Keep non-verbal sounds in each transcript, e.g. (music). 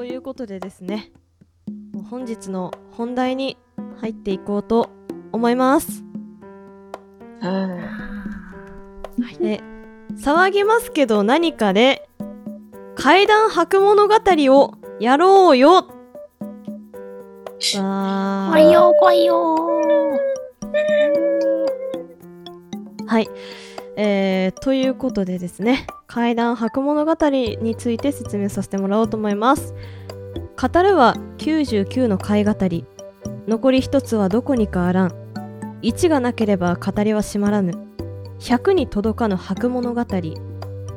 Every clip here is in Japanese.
ということでですね本日の本題に入っていこうと思います。で騒ぎますけど何かで怪談博物語をやろうよわー怖いよ、怖いよ。はい。えー、ということでですね、怪談博物語について説明させてもらおうと思います。語るは99の怪語り。残り一つはどこにかあらん。1がなければ語りは閉まらぬ。100に届かぬ博物語。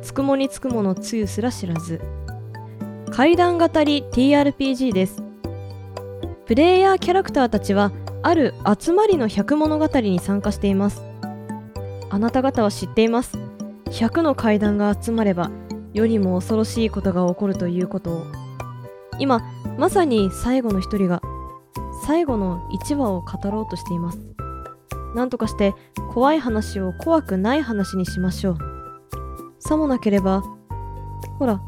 つくもにつくものつゆすら知らず。怪談語り TRPG です。プレイヤーキャラクターたちは、ある集まりの百物語に参加しています。あなた方は知っています。100の階段が集まれば、よりも恐ろしいことが起こるということを。今、まさに最後の一人が、最後の1話を語ろうとしています。なんとかして、怖い話を怖くない話にしましょう。さもなければ、ほら、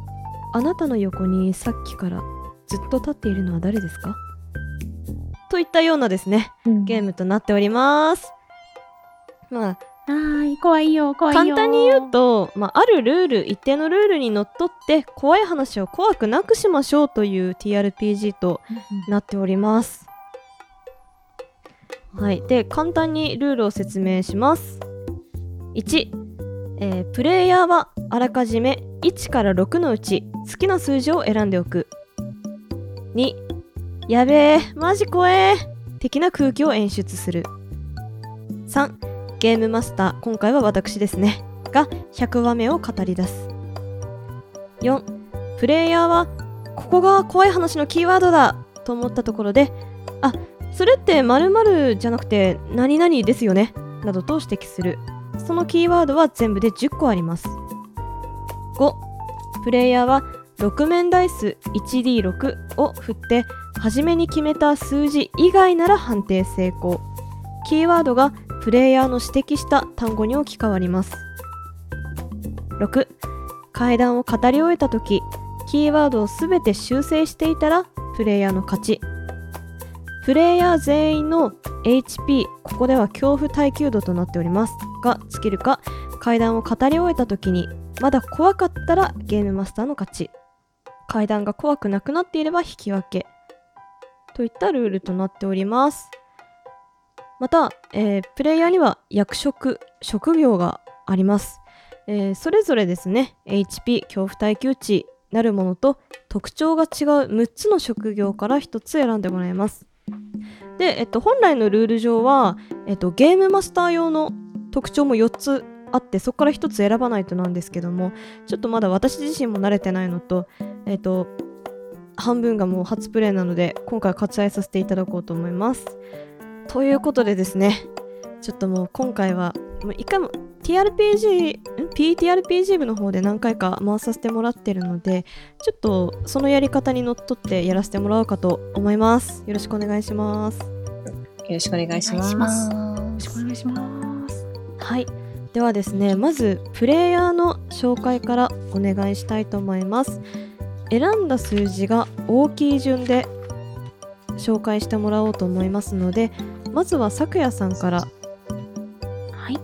あなたの横にさっきからずっと立っているのは誰ですか？といったようなですね、ゲームとなっております。まあ、はい、怖いよ、怖いよ。簡単に言うと、まあ、あるルール一定のルールにのっとって怖い話を怖くなくしましょうという TRPG となっております。はい、で簡単にルールを説明します。1、えープレイヤーはあらかじめ1から6のうち好きな数字を選んでおく。2、やべえ、マジ怖え的な空気を演出する。3、ゲームマスター、今回は私ですね。が100話目を語り出す。4、プレイヤーは、ここが怖い話のキーワードだと思ったところで、あ、それって〇〇じゃなくて何々ですよねなどと指摘する。そのキーワードは全部で10個あります。5、プレイヤーは6面ダイス 1D6 を振って、初めに決めた数字以外なら判定成功。キーワードがプレイヤーの指摘した単語に置き換わります。6. 階段を語り終えたとき、キーワードをすべて修正していたらプレイヤーの勝ち。プレイヤー全員の HP、ここでは恐怖耐久度となっておりますが、尽きるか、階段を語り終えたときに、まだ怖かったらゲームマスターの勝ち。階段が怖くなくなっていれば引き分け。といったルールとなっております。また、えープレイヤーには役職、職業があります。えーそれぞれですね、HP、恐怖耐久値なるものと特徴が違う6つの職業から1つ選んでもらいます。で、えっと、本来のルール上は、えっと、ゲームマスター用の特徴も4つあって、そこから1つ選ばないとなんですけども、ちょっとまだ私自身も慣れてないのと、えっと、半分がもう初プレイなので、今回割愛させていただこうと思います。ということでですね、ちょっともう今回は、もう一回も TRPG、ん？PTRPG 部の方で何回か回させてもらってるので、ちょっとそのやり方にのっとってやらせてもらおうかと思います。よろしくお願いします。よろしくお願いします。します。よろしくお願いします。はい。ではですね、まずプレイヤーの紹介からお願いしたいと思います。選んだ数字が大きい順で紹介してもらおうと思いますので、まずはさくやさんからはい。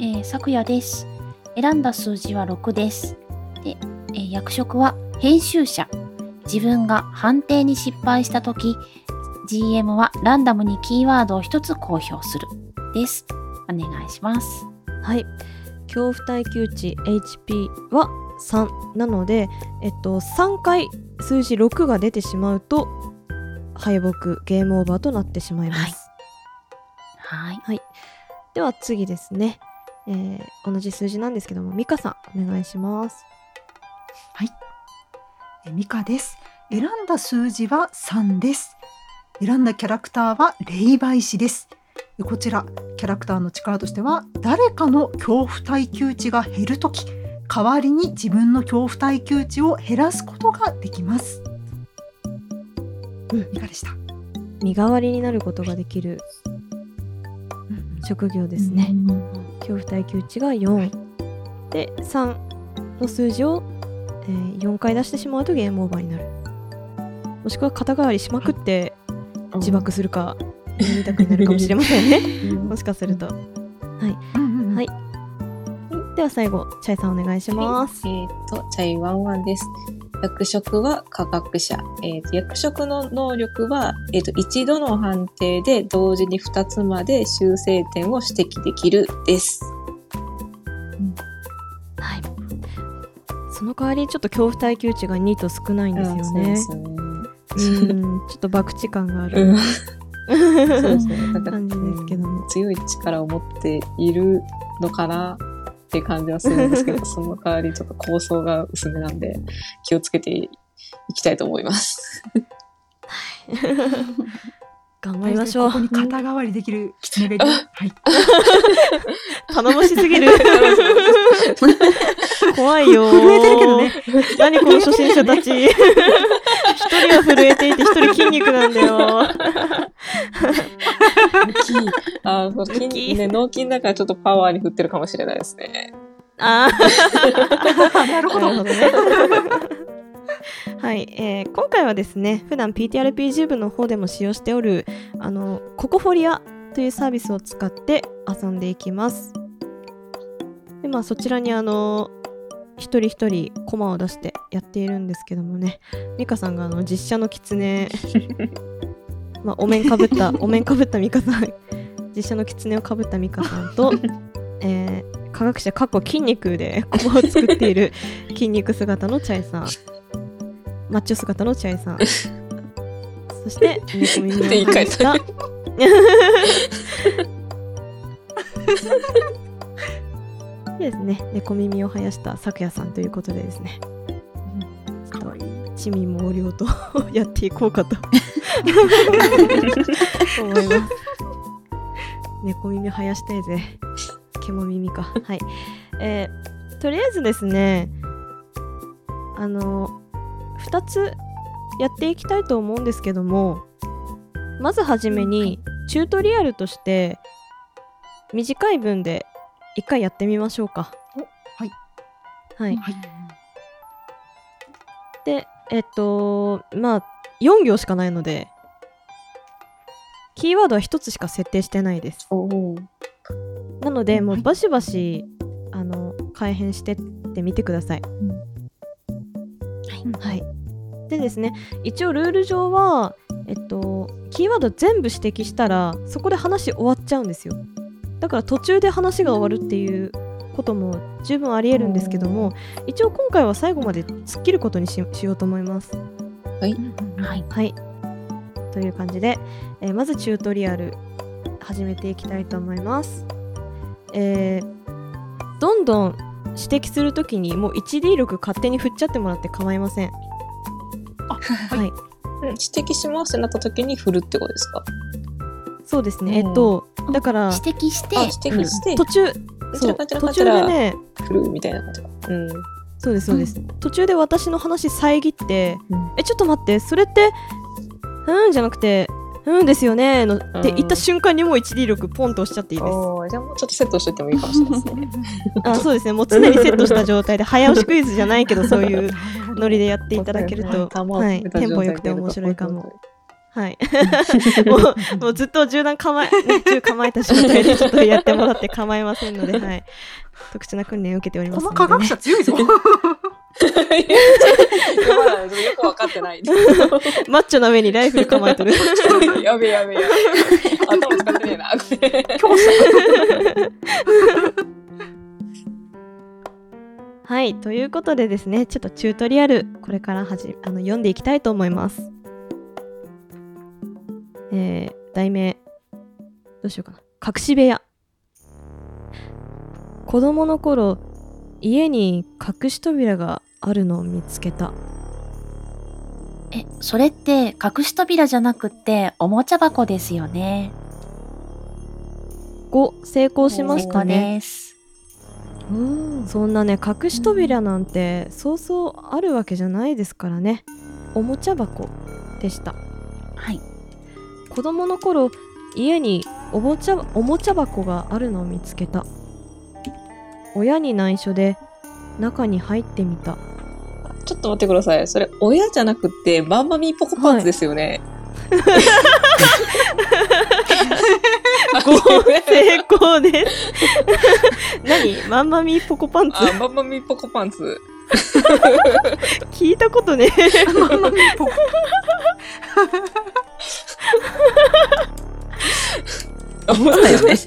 えー、昨夜です。選んだ数字は6です。で、えー役職は編集者。自分が判定に失敗したとき、GM はランダムにキーワードを1つ公表する。です。お願いします。はい。恐怖耐久値 HP は3なので、えっと、3回数字6が出てしまうと敗北、ゲームオーバーとなってしまいます。はい。では次ですね、えー同じ数字なんですけども、ミカさん、お願いします。えミカです。選んだ数字は3です。選んだキャラクターは霊媒師です。でこちらキャラクターの力としては誰かの恐怖耐久値が減るとき代わりに自分の恐怖耐久値を減らすことができます。うん。いかがでした？身代わりになることができる職業ですね。恐怖耐久値が4で3の数字をえー4回出してしまうとゲームオーバーになる。もしくは肩代わりしまくって自爆するか二択になるかもしれませんね。うん。もしかすると。うんうんはい。では最後チャイさんお願いします、えっ、と、チャイワンワンです。役職は科学者。えっ、と、役職の能力は、えっ、と、一度の判定で同時に二つまで修正点を指摘できるです。はいその代わりちょっと恐怖耐久値が2と少ないんですよねうんちょっと博打感があですね。うんる (laughs) そうですね。なんか感じですけども強い力を持っているのかなって感じはするんですけど、(laughs) その代わりちょっと構想が薄めなんで、気をつけていきたいと思います。(laughs) 頑張りましょうここに肩代わりできるキツネがいる。はい。(laughs) 頼もしすぎる怖いよー震えてるけどね。何この初心者たち一人は震えていて一人筋肉なんだよ大きい。あーそう筋ね、脳筋だからちょっとパワーに振ってるかもしれないですね。あ (laughs) なるほど。ーなるほどねはい、えー今回はですね普段 PTRPG 部の方でも使用しておるあのココフォリアというサービスを使って遊んでいきますでまあそちらにあの一人一人コマを出してやっているんですけどもね。ミカさんがあの実写の狐 (laughs) まあお面かぶった (laughs) お面かぶったミカさん。実写の狐をかぶったミカさんと、(laughs) えー科学者かっこ筋肉でコマを作っている筋肉姿のチャイさん。マッチョ姿のチャイさん。そして猫耳を言い換えたですね。猫耳を生やした咲夜さんということでですね。ちょっと地味猛量と (laughs) やっていこうかと。(laughs) 思います。猫耳生やしたいぜ。獣耳か。はい。えーとりあえずですねあの2つやっていきたいと思うんですけどもまずはじめにチュートリアルとして短い文で一回やってみましょうか。はい。はい。はい。でえっとまあ4行しかないのでキーワードは1つしか設定してないです。なのでもはい。うバシバシあの改変してってみてください。はい。でですね、一応ルール上は、えっと、キーワード全部指摘したら、そこで話終わっちゃうんですよ。だから途中で話が終わるっていうことも十分ありえるんですけども、一応今回は最後まで突っ切ることにししようと思います。はい。はい。という感じで、えーまずチュートリアル始めていきたいと思います。えーどんどん指摘するときにもう 1D 力勝手に振っちゃってもらって構いません。あはい、うん指摘しますってなった時に振るってことですか？そうですね。えうんっと、だから指摘してあ、指摘して、途中、そう途中でね、振るみたいな感じか。うん。そうですそうです。途中で私の話遮って、うんえちょっと待って、それってうんじゃなくて。うんですよねのって言った瞬間にもう 1D 力ポンと押しちゃっていいです。じゃあもうちょっとセットしといてもいいかもしれないですね。(laughs) あそうですねもう常にセットした状態で早押しクイズじゃないけどそういうノリでやっていただけると、(laughs) はい、テンポ良くて面白いかも。。はい、(laughs) もうもうずっと銃弾構え銃構えた状態でちょっとやってもらって構いませんので、(laughs) はい、特殊な訓練を受けておりますので、ね、この科学者強いぞ。よく分かってない。(laughs) マッチョな上にライフル構えとるやべえやべえやべえ。頭使ってねえな。強者。はいということでですねちょっとチュートリアルこれからはじあの読んでいきたいと思いますえー、題名どうしようかな。隠し部屋。子供の頃家に隠し扉があるのを見つけた。え、それって隠し扉じゃなくっておもちゃ箱ですよね。5成功しましたね。です。そんなね隠し扉なんてそうそうあるわけじゃないですからね。おもちゃ箱でした。はい。子供の頃家におもちゃおもちゃ箱があるのを見つけた親に内緒で中に入ってみたちょっと待ってください。それ、親じゃなくて、マンマミーポコパンツですよね。ご成功です。何？マンマミーポコパンツ？あ、マンマミーポコパンツ。聞いたことね。ママミーポコ思ったよね。(laughs)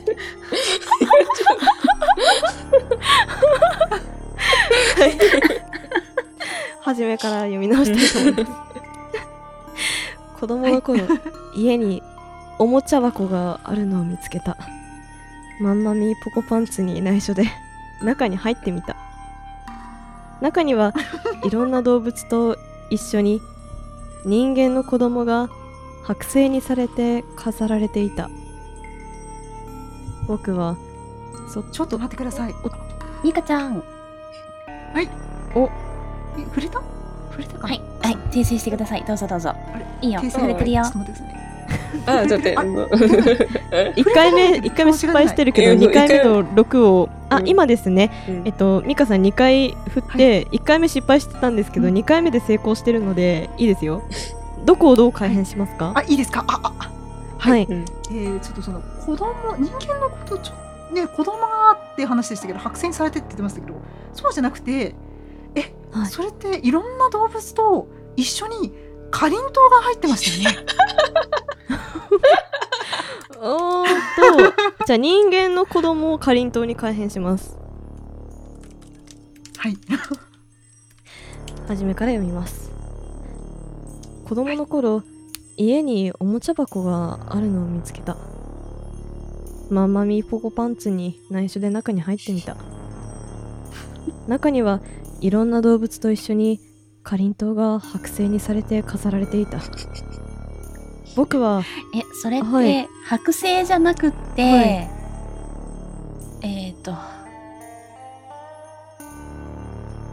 初めから読み直したいと思います。子供の頃、家におもちゃ箱があるのを見つけた。マンマミーポコパンツに内緒で中に入ってみた。中にはいろんな動物と一緒に人間の子供が剥製にされて飾られていた。僕はそちょっと待ってください。ニカちゃん。え触れた？触れたかな？はい。はい。訂正してください。どうぞどうぞ。あれいいよ。訂正触れてるよちょっ。と待ってくださいね。あ、ちょっとあ待って。(laughs) 1 (laughs) 回目一回目失敗してるけどうん2回目の6をあうん今ですねうんえっとミカさん2回振って1回目失敗してたんですけどうん2回目で成功してるのでいいですよどこをどう改変しますか？あ、いいですか？あ、あ、あ。はい。うんえー、ちょっとその子供人間のことちょね子供がって話でしたけど白線されてって言ってましたけどそうじゃなくてえ、はい。それっていろんな動物と一緒にかりんとうが入ってましたよね？(laughs) おーっとじゃあ人間の子供をかりんとうに改変します。はい。(laughs) 初めから読みます子供の頃家におもちゃ箱があるのを見つけた。マンマミーポコパンツに内緒で中に入ってみた。中にはいろんな動物と一緒にかりんとうが剥製にされて飾られていた。僕はえ、それって、はい。剥製じゃなくって、はい。えっ、と、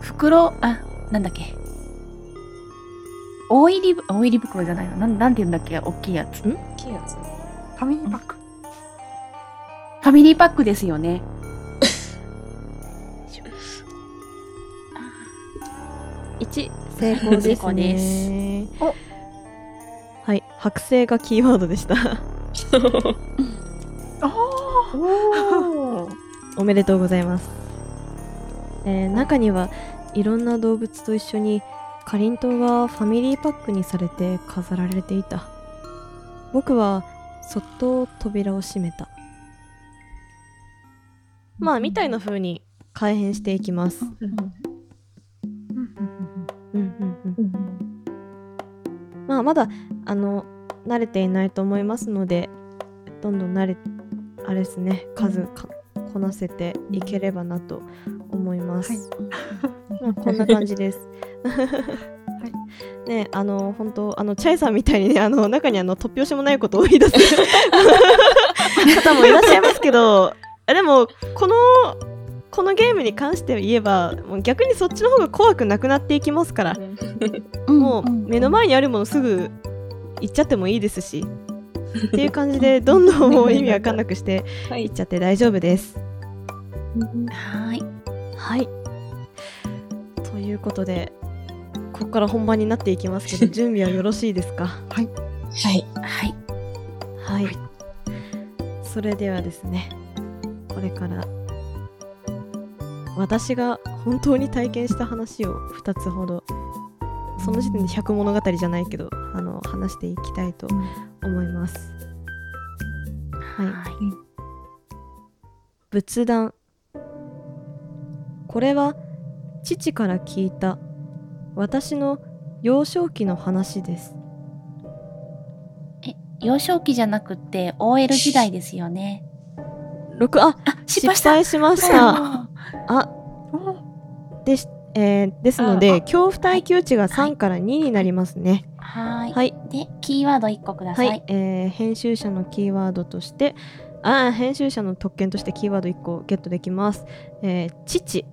袋、あ、なんだっけ？大入りぶ、大入り袋じゃないの？なん、なんて言うんだっけ？大きいやつ？フ大きいやつ。ファミリーパック。ァミリーパックですよね。(laughs) 1成功です。お。はい。剥製がキーワードでした。(laughs) あおー。おめでとうございます、えー中にはいろんな動物と一緒にかりんとうがファミリーパックにされて飾られていた。僕はそっと扉を閉めた。まあみたいな風に改変していきます。まあまだあの慣れていないと思いますのでどんどん慣れあれですね数かこなせていければなと思います、まあ、こんな感じですねあの本当あのチャイさんみたいにねあの中にあの突拍子もないことを言い出す方もいらっしゃいますけどあでもこのこのゲームに関して言えばもう逆にそっちの方が怖くなくなっていきますからもう目の前にあるものすぐ行っちゃってもいいですしっていう感じでどんどんもう意味わかんなくしてはい行っ。ちゃって大丈夫です。はーい。はい。ということでここから本番になっていきますけど (laughs) 準備はよろしいですか？はい。はい。はい。それではですねこれから私が本当に体験した話を2つほどその時点で100物語じゃないけどあの話していきたいと思います。はい。はい。仏壇これは父から聞いた私の幼少期の話です。え、幼少期じゃなくって OL 時代ですよね。6ああ、失失敗しました。あおでし、えーですのであ恐怖耐久値がは3い。から2になりますね。はーい。はい。で、キーワード1個くださ。はいい、えー編集者のキーワードとしてあー編集者の特権としてキーワード1個ゲットできます、えー父。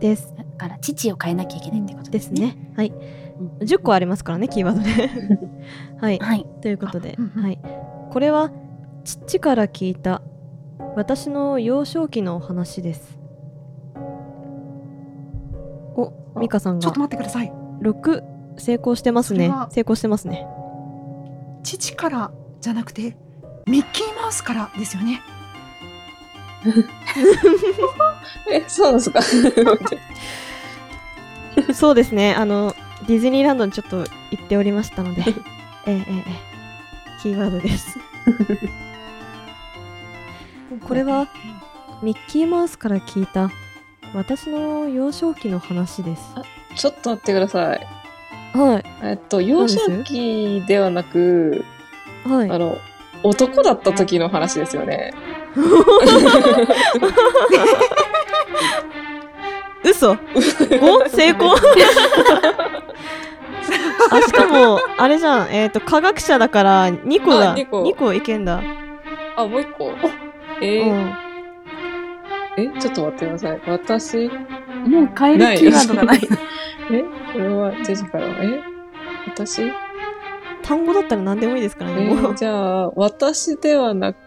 です。だから、父を変えなきゃいけないってことでですすね。ねはい。うん。10個ありますからねキーワードで (laughs) はい。はい。ということで、あうんうん。はい、これは父から聞いた私の幼少期のお話です。おミカさんが。ちょっと待ってください。6成功してますね。成功してますね。父からじゃなくて、ミッキーマウスからですよね。(laughs) え、そうなんですか？(laughs) (laughs) そうですね。あのディズニーランドにちょっと行っておりましたので。(laughs) ええええええ。キーワードです。(laughs) これはミッキーマウスから聞いた私の幼少期の話です。ちょっと待ってください。はい。えっと、幼少期ではなく、はい。あの、男だった時の話ですよね。嘘 (laughs) ?5? 成功 (laughs) あ、しかも、あれじゃん、えっ、と、科学者だから2個だ。あ二個2個いけんだ。あ、もう一個。えーうん。え、ちょっと待ってください。私、もう変えるキーワードがない。え？(laughs) これはジェジから。え？私？え単語だったら何でもいいですからね、もうー、。じゃあ、私ではなく、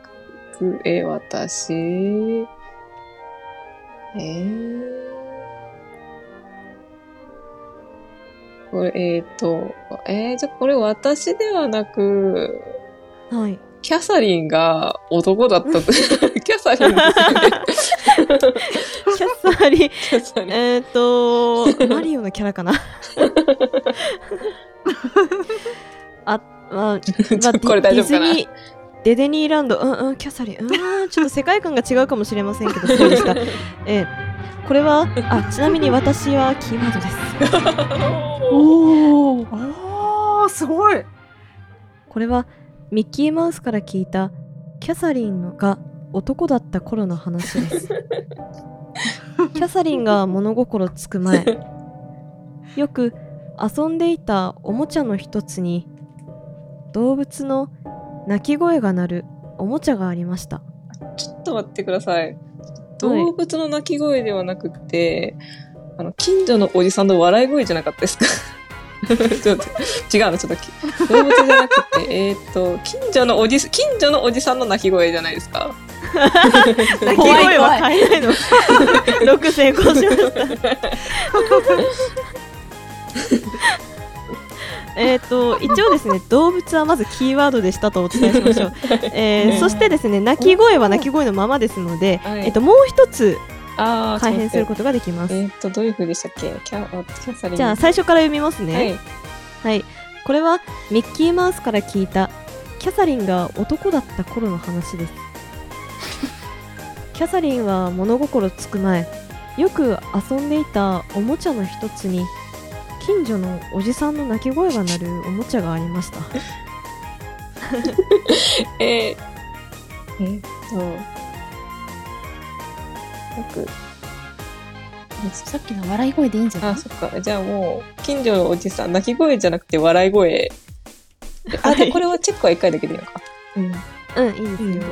えー、私、えー、これ、えっ、と、えー、じゃあこれ私ではなく、はい。キャサリンが男だったと。(laughs) キャサリンですよね。キャサリン、キャサリン。えっと、マリオのキャラかな。(laughs) あ、まあ、まあ、これ大丈夫かな？ディズニー、デデニーランド、うんうん、キャサリン、うん、ちょっと世界観が違うかもしれませんけど、そうでした。(laughs) えーこれは、あ、ちなみに私はキーワードです。(laughs) おお。すごい。これはミッキーマウスから聞いたキャサリンのが男だった頃の話です。(laughs) キャサリンが物心つく前、よく遊んでいたおもちゃの一つに動物の鳴き声が鳴るおもちゃがありました。ちょっと待ってください。動物の鳴き声ではなくて、あの、近所のおじさんの笑い声じゃなかったですか？(laughs) ちょっと、違うの、ちょっとき、動物じゃなくて、(laughs) えーっと、近所のおじ、近所のおじさんの鳴き声じゃないですか？鳴き声は変えないの。6成功しました。(laughs) えっと一応ですね動物はまずキーワードでしたとお伝えしましょう、(laughs) えーそしてですね鳴き声は鳴き声のままですので、はい。えっともう一つああ、改変するこことができます、えーっと、どういう風でしたっけ？キャ、あキャサリン。じゃあ最初から読みますね。はい。はい、これはミッキーマウスから聞いたキャサリンが男だった頃の話です。キャサリンは物心つく前よく遊んでいたおもちゃの一つに近所のおじさんの鳴き声が鳴るおもちゃがありました (laughs) えー、えーっと、僕、さっきの笑い声でいいんじゃない？あ、そっか。じゃあもう、近所のおじさん、泣き声じゃなくて笑い声。あ、じゃあこれはチェックは一回だけでいいのか。うん。うんいいですよ、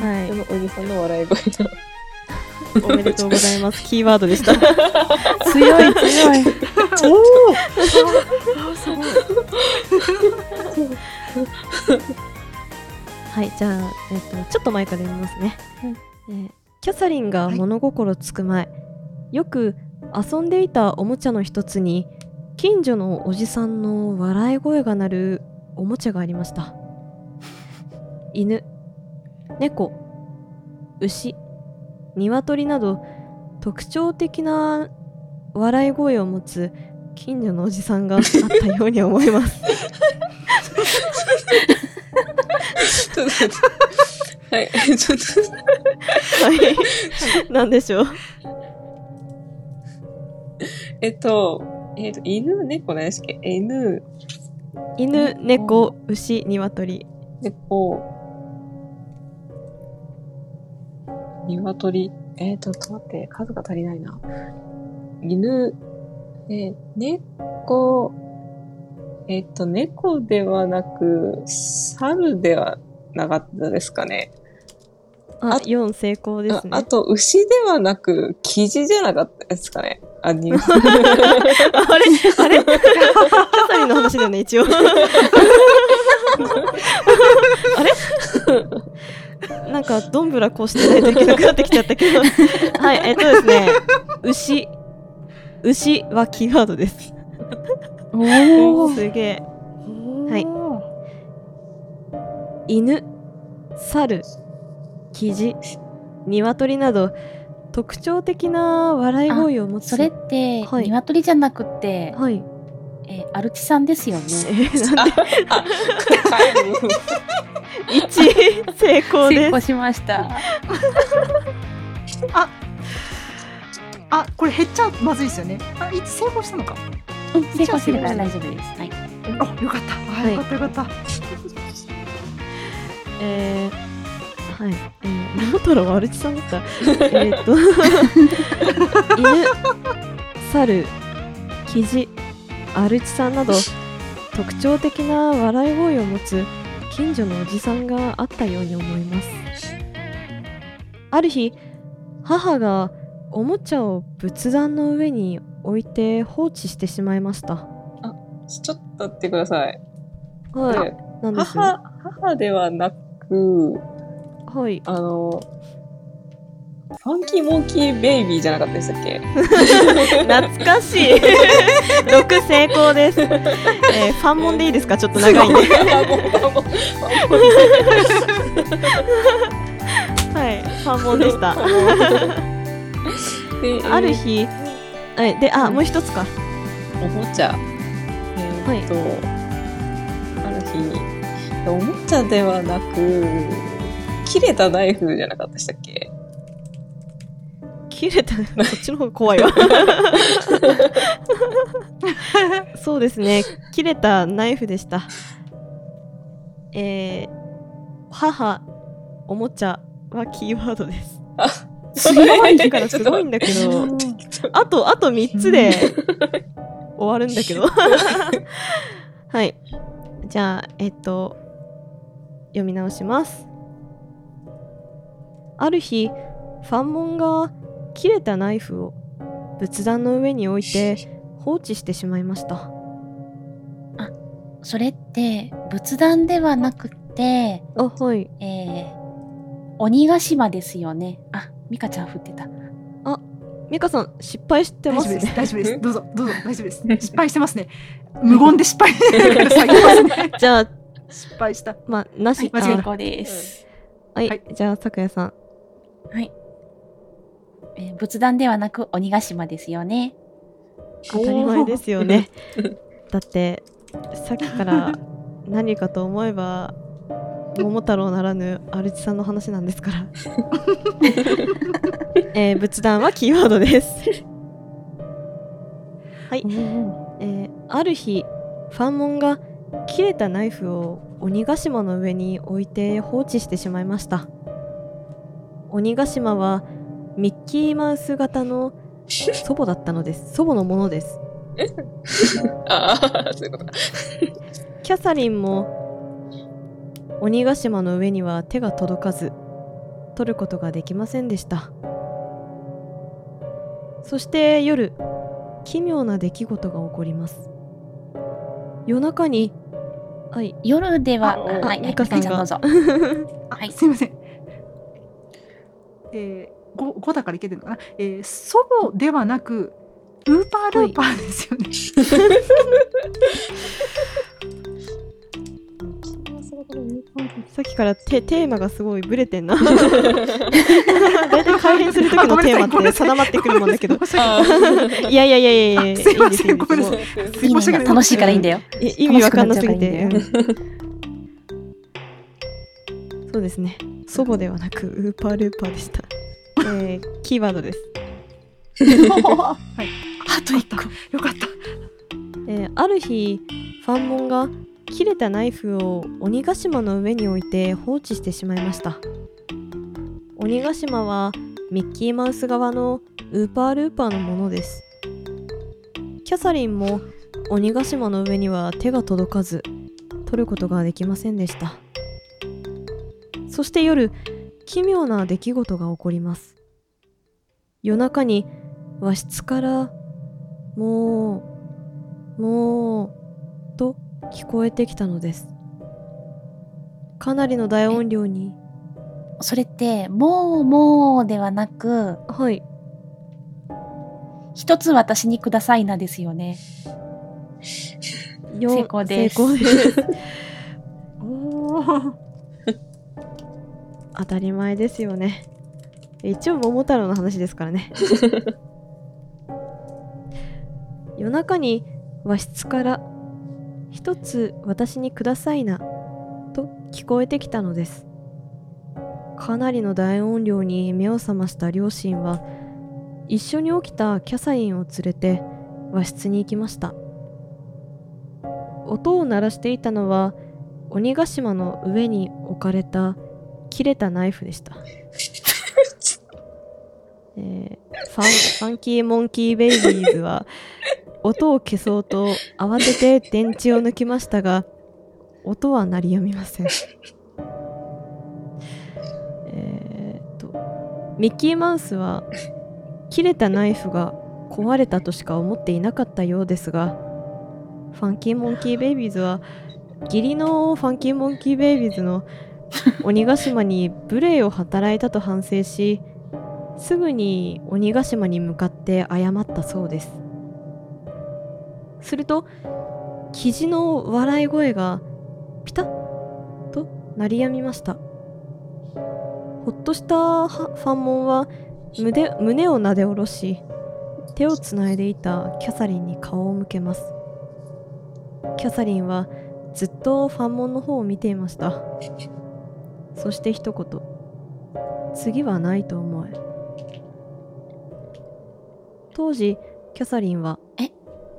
はい近所のおじさんの笑い声の。おめでとうございますキーワードでした強い強い。おお。すごい。はい、じゃあ、えっとちょっと前から読みますね、えーキャサリンが物心つく前、よく遊んでいたおもちゃの一つに近所のおじさんの笑い声が鳴るおもちゃがありました犬猫牛鶏など特徴的な笑い声を持つ近所のおじさんがあったように思います。はい。ちょっと。はい。なんでしょう？えっと、えっと、犬、猫何でしたっけ？犬、犬、猫、牛、鶏。猫、鶏、えっと、ちょっと待って、数が足りないな。犬、えー猫、えっと、猫ではなく、猿ではなかったですかね。あ、あ4成功ですね。ああと、牛ではなく、キジじゃなかったですかね。あ、に、(laughs) あれ？あれ？(laughs) キャサリンの話だよね、一応。(laughs) あれ？なんか、どんぶらこうしてないといけなくなってきちゃったけど。(laughs) はい、えっとですね、牛、牛はキーワードです。おお。すげえ。はい犬、猿、キジ、鶏など特徴的な笑い声を持つ。それって、はい鶏じゃなくて、はい。えーアルチさんですよね。えー、なんで (laughs) 一成功成功。しました。あ、これ減っちゃまずいですよね。あ、いつ成功したのか。うん、成功してるから大丈夫です。はい。あ、よかった。あ、はいよかったよかった。えー、はい。えー、桃太郎はアルチさんだった。えーっと、(laughs) 犬、猿、キジ、アルチさんなど特徴的な笑い声を持つ近所のおじさんがあったように思います。ある日、母がおもちゃを仏壇の上に置いて放置してしまいました。ちょっと待ってください。はい。でなんです母、母ではなく、はい。あの、ファンキーモンキーベイビーじゃなかったでしたっけ？懐かしい。(laughs) 6成功です、えー、ファンモンでいいですか？ちょっと長いんで。はい。ファンモンでした。である日。はい。であもう一つか。おもちゃ。えーっと、ある日、おもちゃではなく、切れたナイフじゃなかったでしたっけ？切れたこっちの方が怖いわそうですね切れたナイフでしたえー、母おもちゃはキーワードです強いだからすごいんだけど (laughs) あと、あと3つで終わるんだけど。(laughs) はい。じゃあ、えっと、読み直します。ある日、ファンモンが切れたナイフを仏壇の上に置いて放置してしまいました。それって、仏壇ではなくて、あ、はい。えー、鬼ヶ島ですよね。あ、ミカちゃん振ってた。ミカさん、失敗してますね大丈夫です。。大丈夫です。(laughs) どうぞ、どうぞ、大丈夫です。失敗してますね。無言で失敗。(laughs) じゃあ、失敗した。まあ、なし、はい間違えた成功です。あはい、はいじゃあ、さくやさん。はい。えー仏壇ではなく鬼ヶ島ですよね。当たり前ですよね。だってさっきから何かと思えば桃太郎ならぬアルチさんの話なんですから。(laughs) えー仏壇はキーワードです。はい、えーある日ファンモンが切れたナイフを鬼ヶ島の上に置いて放置してしまいました。鬼ヶ島はミッキーマウス型の祖母だったのです。祖母のものです。(laughs) ああ、そういうことか。キャサリンも鬼ヶ島の上には手が届かず取ることができませんでしたそして夜奇妙な出来事が起こります夜中にはい夜では、はい、ミカさんがはいすいません。えー、5, 5だからいけてるのかな？えー、祖母ではなく、ウーパールーパーですよね。(laughs) さっきからテテーマがすごいブレてんな。(laughs) 大体改変する時のテーマって定まってくるもんだけど。(laughs) いい。やいやいやいやいや。あすいませんいいですい。いですごめんなさいもういいね申し訳ない楽しいからいいんだよ。い意味わかんなすぎて、そうですね。祖母ではなくウーパールーパーでした、えー、キーワードです、はい。あと一個。よかった。えーある日ファンモンが切れたナイフを鬼ヶ島の上に置いて放置してしまいました鬼ヶ島はミッキーマウス側のウーパールーパーのものですキャサリンも鬼ヶ島の上には手が届かず取ることができませんでしたそして夜奇妙な出来事が起こります夜中に和室からもうもうと聞こえてきたのです。かなりの大音量に。それって、もうもうではなく、はい。一つ私にくださいなですよね。よ成功です。成功です。(laughs) おー。当たり前ですよね一応桃太郎の話ですからね。(laughs) 夜中に和室から「一つ私にくださいな」と聞こえてきたのです。かなりの大音量に目を覚ました両親は一緒に起きたキャサリンを連れて和室に行きました。音を鳴らしていたのは鬼ヶ島の上に置かれた切れたナイフでした。(laughs) えーファンファンキーモンキーベイビーズは (laughs) 音を消そうと慌てて電池を抜きましたが音は鳴りやみません。えーっとミッキーマウスは切れたナイフが壊れたとしか思っていなかったようですがファンキーモンキーベイビーズは義理のファンキーモンキーベイビーズの鬼ヶ島に無礼を働いたと反省しすぐに鬼ヶ島に向かって謝ったそうです。すると生地の笑い声がピタッと鳴りやみました。ほっとしたファンモンは胸胸をなで下ろし手をつないでいたキャサリンに顔を向けます。キャサリンはずっとファンモンの方を見ていました。そして一言。次はないと思え。当時キャサリンは。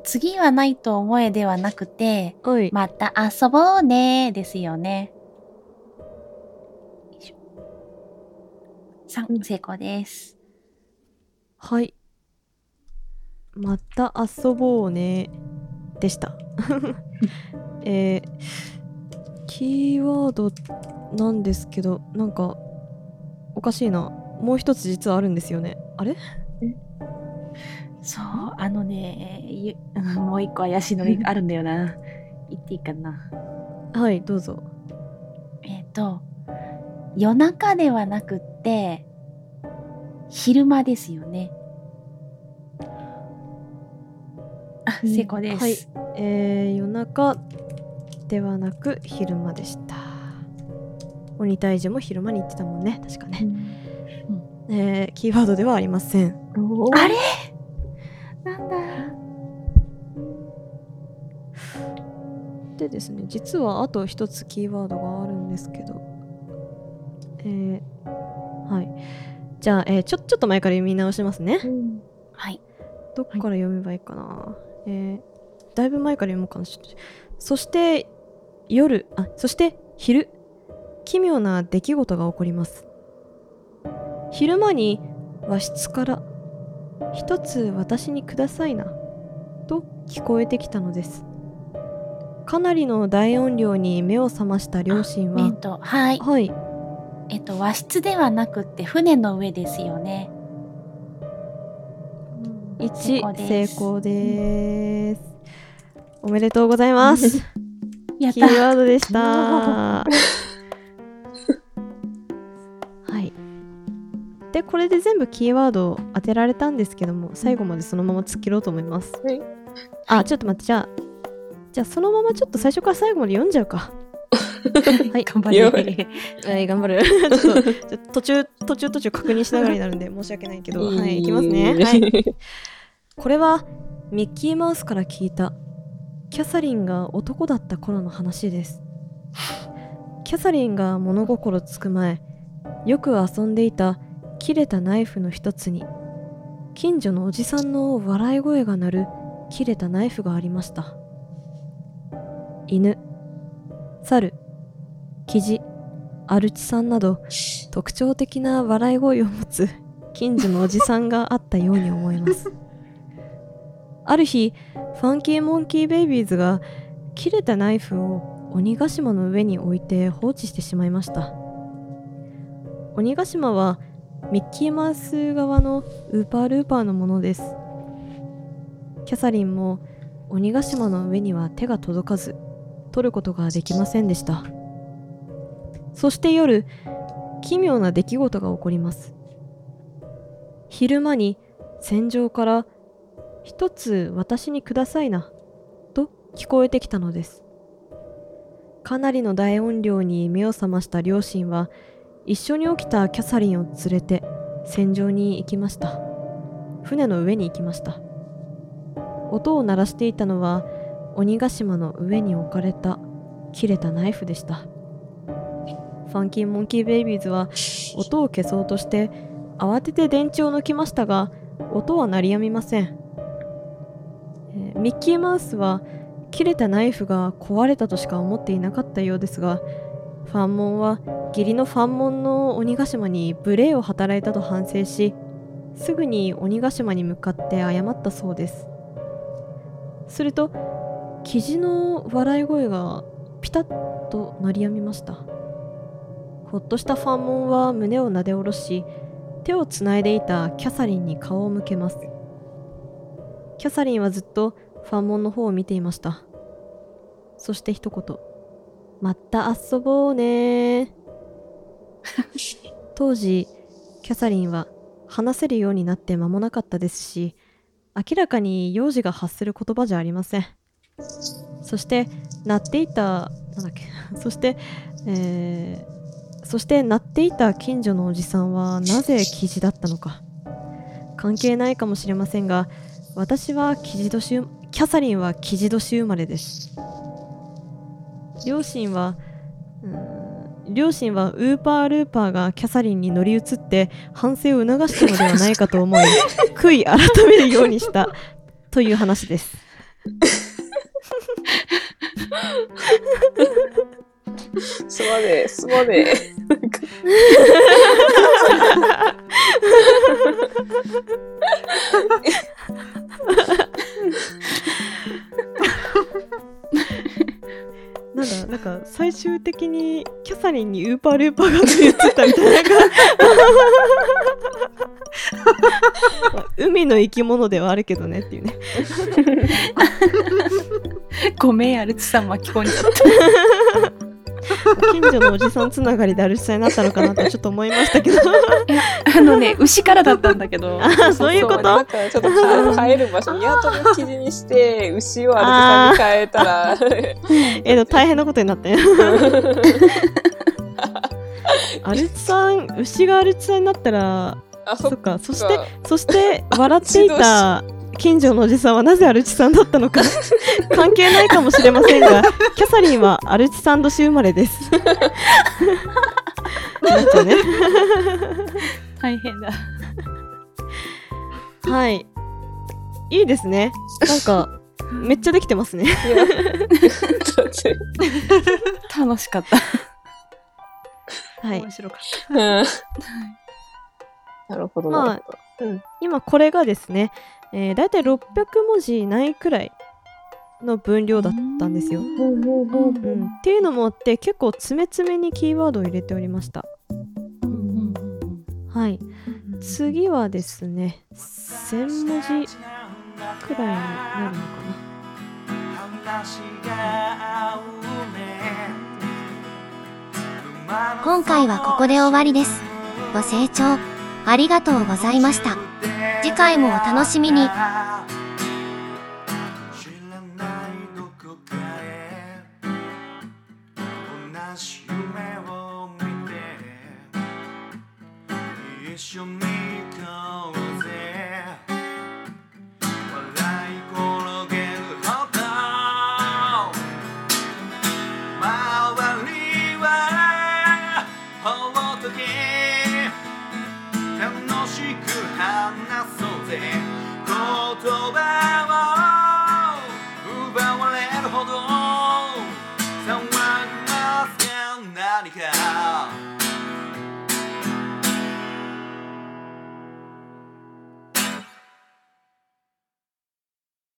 次はないと思えではなくて、「おい、また遊ぼうねですよね。よいしょ3、成功です。はい。また遊ぼうね」でした。(laughs) えー、キーワードなんですけどなんかおかしいな。もう一つ実はあるんですよね。あれ？そう、あのね、(laughs) もう一個怪しいのがあるんだよな。言っていいかな。はいどうぞ。えっ、と、夜中ではなくって、昼間ですよね。あ、うん成功です。はい。えー、夜中ではなく昼間でした。鬼退治も昼間に行ってたもんね確かね、えー、キーワードではありません。あれ？でですね。実はあと一つキーワードがあるんですけど。えー、はい。じゃあ、えーちょちょっと前から読み直しますね。はい。どっから読めばいいかな、えーだいぶ前から読もうかな。そして夜あそして昼。奇妙な出来事が起こります。昼間に和室から「一つ私にくださいな」と聞こえてきたのですかなりの大音量に目を覚ました両親はえっと、はい。はいえっと、和室ではなくって船の上ですよね。1成功です成功ですおめでとうございます (laughs) やったキーワードでした。(laughs) はい。で、これで全部キーワードを当てられたんですけども、最後までそのまま突っ切ろうと思います。はいあ、ちょっと待って、じゃあ、じゃあそのままちょっと最初から最後まで読んじゃうか。(laughs) はい、頑張よれ。(laughs) はい、頑張る。(laughs) ちょっと途中、途中途中確認しながらになるんで申し訳ないけど、はい、いきますね。はい。これはミッキーマウスから聞いたキャサリンが男だった頃の話ですキャサリンが物心つく前よく遊んでいた切れたナイフの一つに近所のおじさんの笑い声が鳴る切れたナイフがありました犬猿キジアルチさんなど特徴的な笑い声を持つ近所のおじさんがあったように思います。(laughs) ある日ファンキーモンキーベイビーズが切れたナイフを鬼ヶ島の上に置いて放置してしまいました。鬼ヶ島はミッキーマウス側のウーパールーパーのものです。キャサリンも鬼ヶ島の上には手が届かず取ることができませんでしたそして夜奇妙な出来事が起こります昼間に戦場から一つ私にくださいな、と聞こえてきたのです。かなりの大音量に目を覚ました両親は、一緒に起きたキャサリンを連れて戦場に行きました。船の上に行きました。音を鳴らしていたのは、鬼ヶ島の上に置かれた切れたナイフでした。ファンキーモンキーベイビーズは音を消そうとして慌てて電池を抜きましたが音は鳴りやみません、えーミッキーマウスは切れたナイフが壊れたとしか思っていなかったようですがファンモンは義理のファンモンの鬼ヶ島に無礼を働いたと反省しすぐに鬼ヶ島に向かって謝ったそうです。するとキジの笑い声がピタッと鳴りやみました。ほっとしたファンモンは胸をなで下ろし手をつないでいたキャサリンに顔を向けます。キャサリンはずっとファンモンの方を見ていました。そして一言また遊ぼうね (laughs) 当時キャサリンは話せるようになって間もなかったですし明らかに幼児が発する言葉じゃありませんそして鳴っていたなんだっけ？(laughs) そしてえーそして鳴っていた近所のおじさんはなぜキジだったのか？関係ないかもしれませんが私はキジ年キャサリンはキジ年生まれです。両親は両親はウーパールーパーがキャサリンに乗り移って反省を促したのではないかと思い悔い改めるようにしたという話です。すまねえ、すまねえ。(laughs) なんだなんか最終的にキャサリンにウーパールーパーが乗り移ったみたいな。海の生き物ではあるけどねっていうね。ごめん、アルチさん巻き込んじゃっ近所のおじさんつながりでアルチさんになったのかなとちょっと思いましたけどた。あのね、牛からだったんだけど。(laughs) あそういうこと？なんかちょっと変える場所、鶏の生地にして、牛をアルテさんに変えたら、(laughs) えっと大変なことになったよアルチさん牛がアルチさんになったらあ、そっそっか。かそしてそして笑っていた近所のおじさんはなぜアルチさんだったのか (laughs) 関係ないかもしれませんがキャサリンはアルチさん年生まれです。なんかね。(laughs) 大変だ。はい。いいですね。なんかめっちゃできてますね。(laughs) 楽しかった。はい。面白かっうん。なるほど、まあなるほど。うん。今これがですね、えー、だいたい600文字ないくらいの分量だったんですよ。うんっていうのもあって結構詰め詰めにキーワードを入れておりました。はい。た。次はですね、1000文字くらいになるのか今回はここで終わりです。ご清聴ありがとうございました。次回もお楽しみに。知らないどこかへ同じ夢を見て一緒に